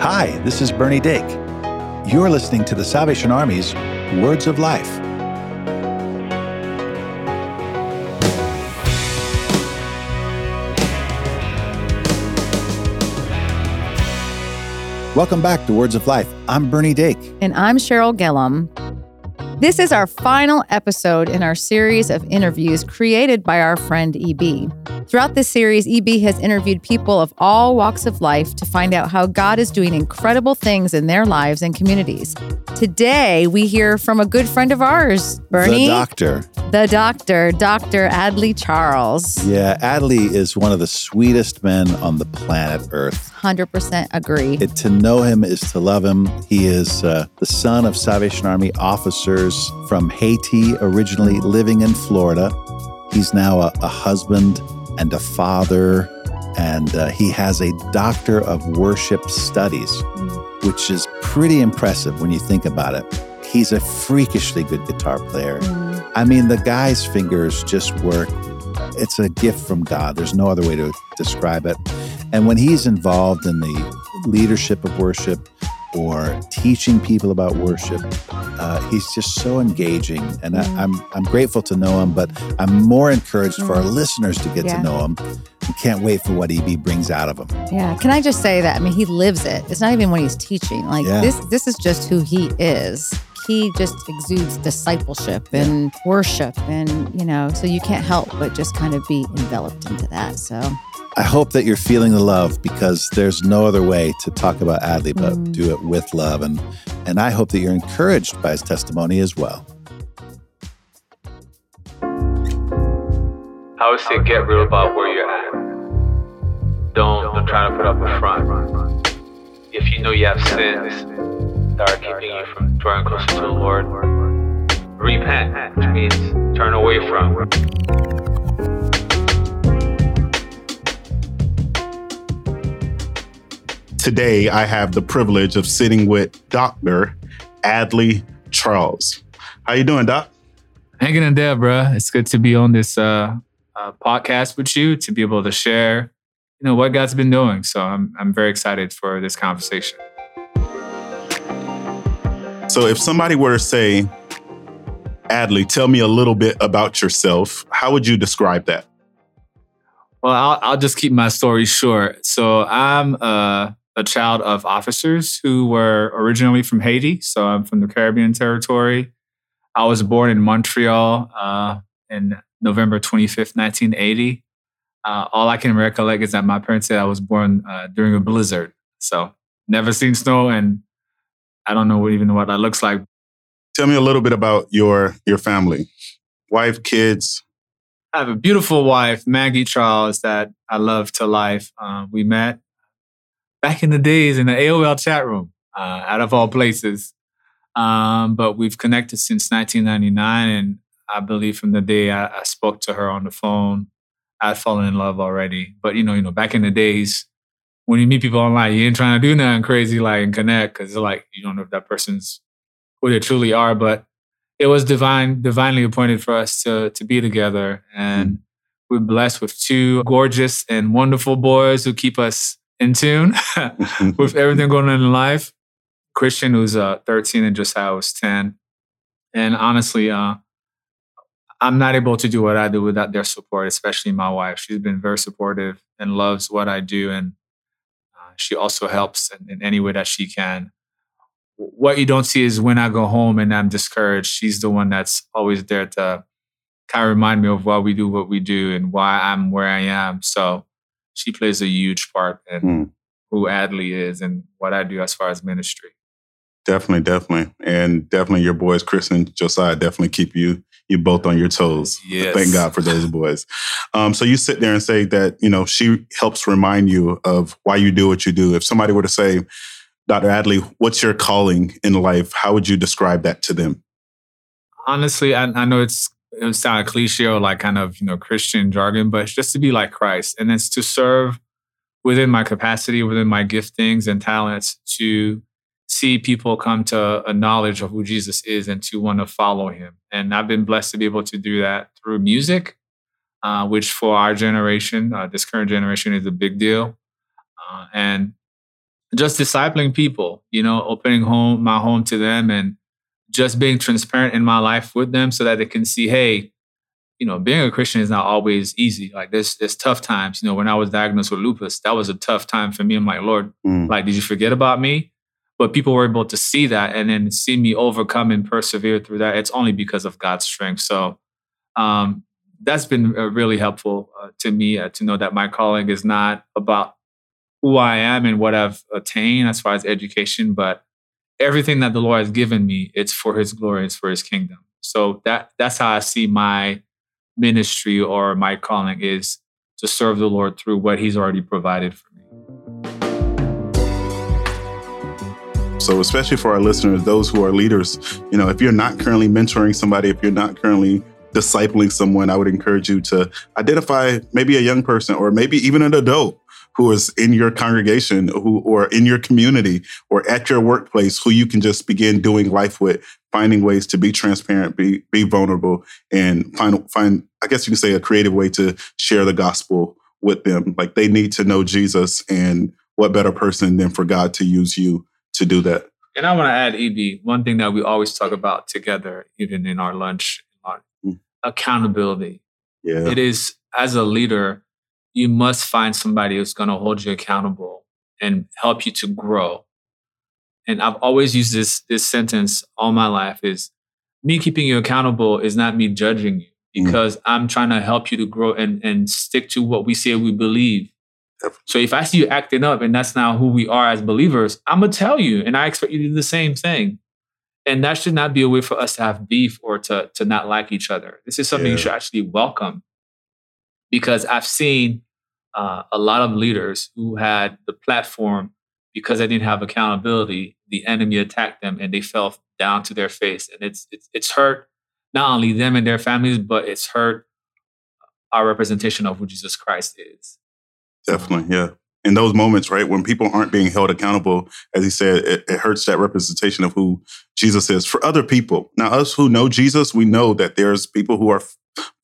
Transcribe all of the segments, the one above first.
Hi, this is Bernie Dake. You're listening to the Salvation Army's Words of Life. Welcome back to Words of Life. I'm Bernie Dake. And I'm Cheryl Gillum. This is our final episode in our series of interviews created by our friend EB. Throughout this series, EB has interviewed people of all walks of life to find out how God is doing incredible things in their lives and communities. Today, we hear from a good friend of ours, Bernie. The doctor. The doctor, Dr. Adely Charles. Yeah, Adely is one of the sweetest men on the planet Earth. 100% agree. It, to know him is to love him. He is uh, the son of Salvation Army officers from Haiti, originally living in Florida. He's now a, a husband and a father, and uh, he has a doctor of worship studies, mm. which is pretty impressive when you think about it. He's a freakishly good guitar player. Mm. I mean, the guy's fingers just work. It's a gift from God. There's no other way to describe it. And when he's involved in the leadership of worship, or teaching people about worship. Uh, he's just so engaging, and. I, am I'm, I'm grateful to know him. But I'm more encouraged for our mm. listeners to get yeah. to know him. We can't wait for what EB brings out of him. Yeah, can I just say that? I mean, he lives it. It's not even when he's teaching. Like yeah. this, this is just who he is. He just exudes discipleship and worship, and you know, so you can't help but just kind of be enveloped into that. So I hope that you're feeling the love because there's no other way to talk about Adely but mm. do it with love. And, and I hope that you're encouraged by his testimony as well. I would say get real about where you're at. Don't, don't try to put up a front. If you know you have sins that are keeping you from drawing closer to the Lord, repent, which means turn away from. Today, I have the privilege of sitting with Dr. Adely Charles. How you doing, Doc? Hanging in there, bro. It's good to be on this uh, uh, podcast with you to be able to share, you know, what God's been doing. So I'm I'm very excited for this conversation. So if somebody were to say, Adely, tell me a little bit about yourself, how would you describe that? Well, I'll, I'll just keep my story short. So I'm uh, a child of officers who were originally from Haiti. So I'm from the Caribbean territory. I was born in Montreal uh, in November 25th, 1980. Uh, all I can recollect is that my parents said I was born uh, during a blizzard. So never seen snow, and I don't know even what that looks like. Tell me a little bit about your your family, wife, kids. I have a beautiful wife, Maggie Charles, that I love to life. Uh, we met back in the days in the AOL chat room, uh, out of all places. Um, but we've connected since 1999, and I believe from the day I, I spoke to her on the phone, I'd fallen in love already. But you know, you know, back in the days when you meet people online, you ain't trying to do nothing crazy like and connect because it's like you don't know if that person's who they truly are. But it was divine, divinely appointed for us to to be together, and mm. we're blessed with two gorgeous and wonderful boys who keep us in tune with everything going on in life. Christian, who's uh, 13, and Josiah was 10. And honestly, uh, I'm not able to do what I do without their support, especially my wife. She's been very supportive and loves what I do. And she also helps in, in, any way that she can. What you don't see is when I go home and I'm discouraged, she's the one that's always there to kind of remind me of why we do what we do and why I'm where I am. So she plays a huge part in mm. who Adely is and what I do as far as ministry. Definitely, definitely, and definitely your boys, Chris and Josiah, definitely keep you you both on your toes. Yes. Thank God for those boys. Um, so you sit there and say that you know she helps remind you of why you do what you do. If somebody were to say, Dr. Adely, what's your calling in life? How would you describe that to them? Honestly, I, I know it's it would sound cliche or like kind of you know Christian jargon, but it's just to be like Christ, and it's to serve within my capacity, within my giftings and talents, to see people come to a knowledge of who Jesus is and to want to follow Him. And I've been blessed to be able to do that through music, uh, which for our generation, uh, this current generation, is a big deal. Uh, and just discipling people, you know, opening home my home to them and just being transparent in my life with them so that they can see, hey, you know, being a Christian is not always easy. Like there's there's tough times. You know, when I was diagnosed with lupus, that was a tough time for me. I'm like, Lord, mm. like, did you forget about me? But people were able to see that and then see me overcome and persevere through that. It's only because of God's strength. So um, that's been uh, really helpful uh, to me uh, to know that my calling is not about who I am and what I've attained as far as education, but everything that the Lord has given me, it's for His glory, it's for His kingdom. So that that's how I see my ministry or my calling is to serve the Lord through what He's already provided for So, especially for our listeners, those who are leaders, you know, if you're not currently mentoring somebody, if you're not currently discipling someone, I would encourage you to identify maybe a young person or maybe even an adult who is in your congregation who or in your community or at your workplace who you can just begin doing life with finding ways to be transparent be be vulnerable and find find i guess you could say a creative way to share the gospel with them. Like they need to know jesus and what better person than for god to use you to do that and i want to add eb one thing that we always talk about together even in our lunch our mm. accountability yeah it is as a leader you must find somebody who's going to hold you accountable and help you to grow. And I've always used this this sentence all my life is me keeping you accountable is not me judging you mm. because mm. I'm trying to help you to grow and and stick to what we say we believe. So if I see you acting up and that's not who we are as believers, I'm gonna tell you, and I expect you to do the same thing. And that should not be a way for us to have beef or to to not like each other. This is something yeah. you should actually welcome because I've seen uh, a lot of leaders who had the platform because they didn't have accountability. The enemy attacked them and they fell down to their face, and it's it's, it's hurt not only them and their families, but it's hurt our representation of who Jesus Christ is. Definitely, yeah in those moments, right, when people aren't being held accountable, as he said, it, it, hurts that representation of who Jesus is for other people. Now, us who know Jesus, we know that there's people who are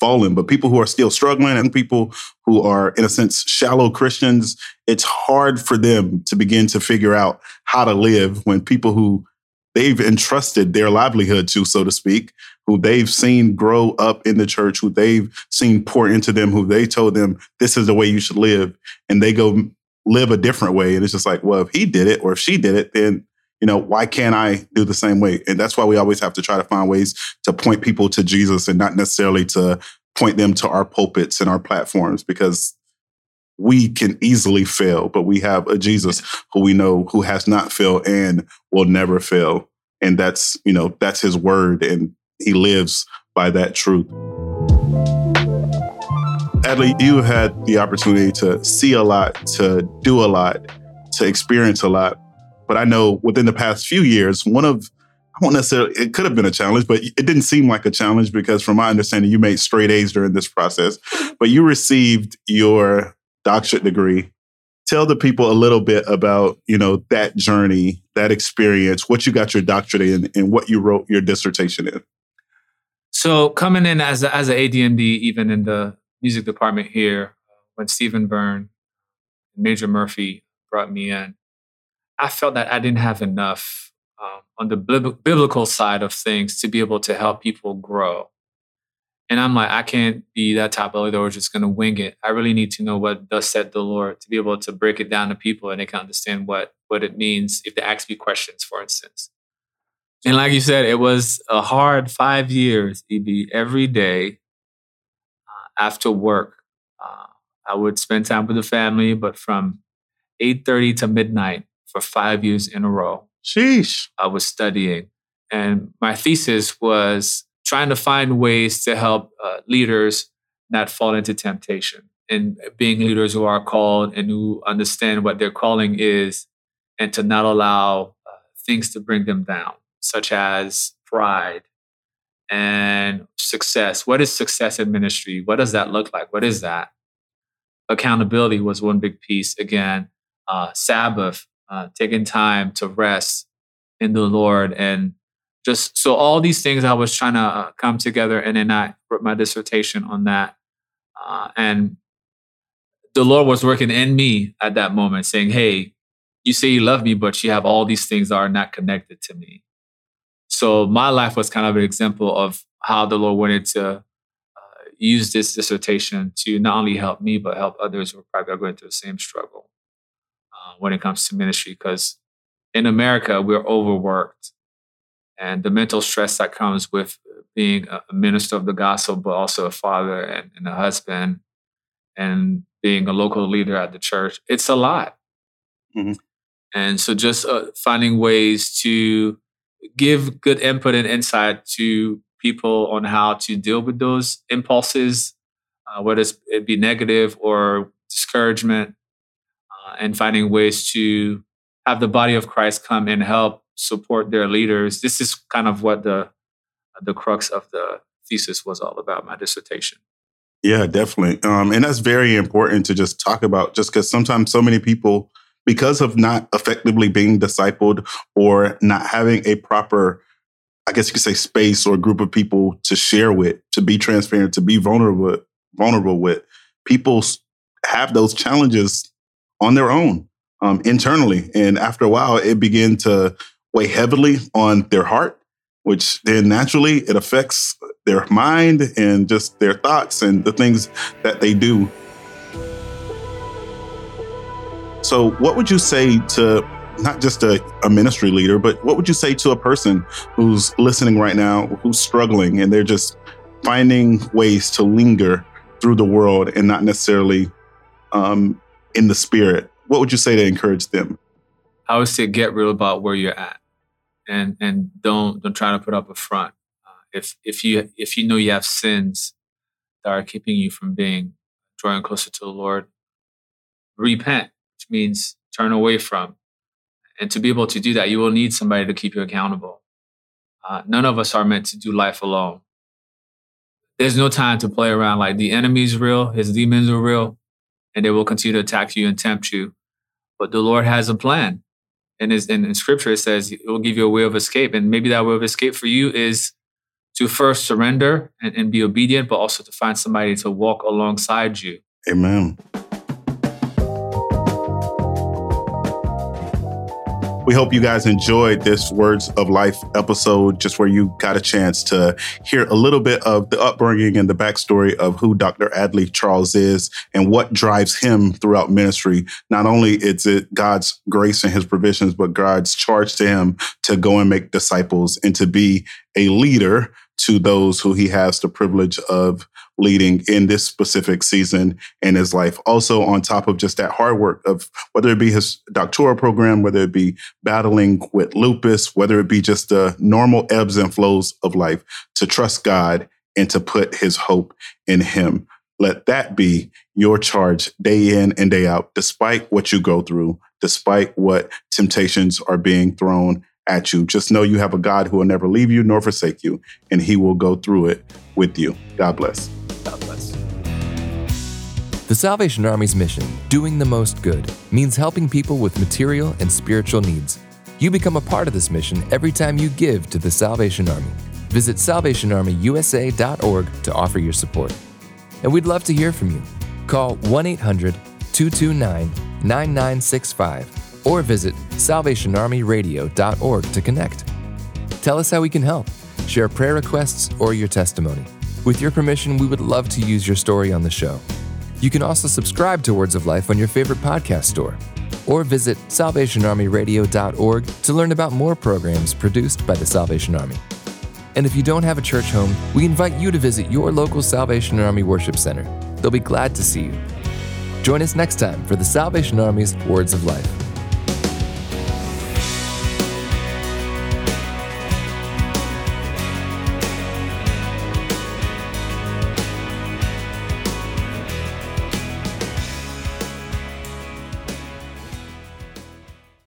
fallen, but people who are still struggling and people who are, in a sense, shallow Christians, it's hard for them to begin to figure out how to live when people who they've entrusted their livelihood to, so to speak, who they've seen grow up in the church, who they've seen pour into them, who they told them this is the way you should live, and they go live a different way. And it's just like, well, if he did it or if she did it, then you know, why can't I do the same way? And that's why we always have to try to find ways to point people to Jesus and not necessarily to point them to our pulpits and our platforms because we can easily fail, but we have a Jesus who we know who has not failed and will never fail. And that's, you know, that's his word and he lives by that truth. Adely, you had the opportunity to see a lot, to do a lot, to experience a lot. But I know within the past few years, one of I won't necessarily, it could have been a challenge, but it didn't seem like a challenge because from my understanding, you made straight A's during this process, but you received your doctorate degree. Tell the people a little bit about, you know, that journey, that experience, what you got your doctorate in and what you wrote your dissertation in. So coming in as a, as an ADMD, even in the music department here, when Stephen Byrne, Major Murphy brought me in, I felt that I didn't have enough um, on the biblical side of things to be able to help people grow. And I'm like, I can't be that type of leader who's just going to wing it. I really need to know what does said the Lord to be able to break it down to people and they can understand what what it means if they ask me questions, for instance. And like you said, it was a hard five years, EB, every day uh, after work. Uh, I would spend time with the family, but from 8.30 to midnight, for five years in a row. Sheesh. I was studying. And my thesis was trying to find ways to help uh, leaders not fall into temptation and being leaders who are called and who understand what their calling is and to not allow uh, things to bring them down, such as pride and success. What is success in ministry? What does that look like? What is that? Accountability was one big piece. Again, uh, Sabbath, uh, taking time to rest in the Lord. And just so all these things I was trying to uh, come together. And then I wrote my dissertation on that. Uh, and the Lord was working in me at that moment, saying, Hey, you say you love me, but you have all these things that are not connected to me. So my life was kind of an example of how the Lord wanted to uh, use this dissertation to not only help me, but help others who are probably going through the same struggle uh, when it comes to ministry. Because in America, we're overworked. And the mental stress that comes with being a minister of the gospel, but also a father and, and a husband, and being a local leader at the church, it's a lot. Mm-hmm. And so just uh, finding ways to give good input and insight to people on how to deal with those impulses, uh, whether it be negative or discouragement, uh, and finding ways to have the body of Christ come and help support their leaders. This is kind of what the the crux of the thesis was all about, my dissertation. Yeah, definitely. Um, and that's very important to just talk about, just because sometimes so many people because of not effectively being discipled or not having a proper I guess you could say space or group of people to share with, to be transparent, to be vulnerable, vulnerable with. People have those challenges on their own um, internally, and after a while, it begin to weigh heavily on their heart, which then naturally it affects their mind and just their thoughts and the things that they do. So, what would you say to not just a, a, ministry leader, but what would you say to a person who's listening right now, who's struggling and they're just finding ways to linger through the world and not necessarily um, in the spirit? What would you say to encourage them? I would say get real about where you're at, and and don't don't try to put up a front. Uh, if if you if you know you have sins that are keeping you from being drawing closer to the Lord, repent which means turn away from. And to be able to do that, you will need somebody to keep you accountable. Uh, none of us are meant to do life alone. There's no time to play around. Like the enemy's real, his demons are real, and they will continue to attack you and tempt you. But the Lord has a plan. And in, in scripture, it says it will give you a way of escape. And maybe that way of escape for you is to first surrender and, and be obedient, but also to find somebody to walk alongside you. Amen. We hope you guys enjoyed this Words of Life episode, just where you got a chance to hear a little bit of the upbringing and the backstory of who Dr. Adely Charles is and what drives him throughout ministry. Not only is it God's grace and his provisions, but God's charge to him to go and make disciples and to be a leader to those who he has the privilege of leading in this specific season in his life. Also, on top of just that hard work of whether it be his doctoral program, whether it be battling with lupus, whether it be just the normal ebbs and flows of life, to trust God and to put his hope in him. Let that be your charge day in and day out, despite what you go through, despite what temptations are being thrown at you. Just know you have a God who will never leave you nor forsake you, and he will go through it with you. God bless. God bless. The Salvation Army's mission, doing the most good, means helping people with material and spiritual needs. You become a part of this mission every time you give to the Salvation Army. Visit salvationarmyusa.org to offer your support. And we'd love to hear from you. Call 1 800 229 9965 or visit salvationarmyradio.org to connect. Tell us how we can help, share prayer requests, or your testimony. With your permission, we would love to use your story on the show. You can also subscribe to Words of Life on your favorite podcast store or visit salvationarmyradio.org to learn about more programs produced by the Salvation Army. And if you don't have a church home, we invite you to visit your local Salvation Army Worship Center. They'll be glad to see you. Join us next time for the Salvation Army's Words of Life.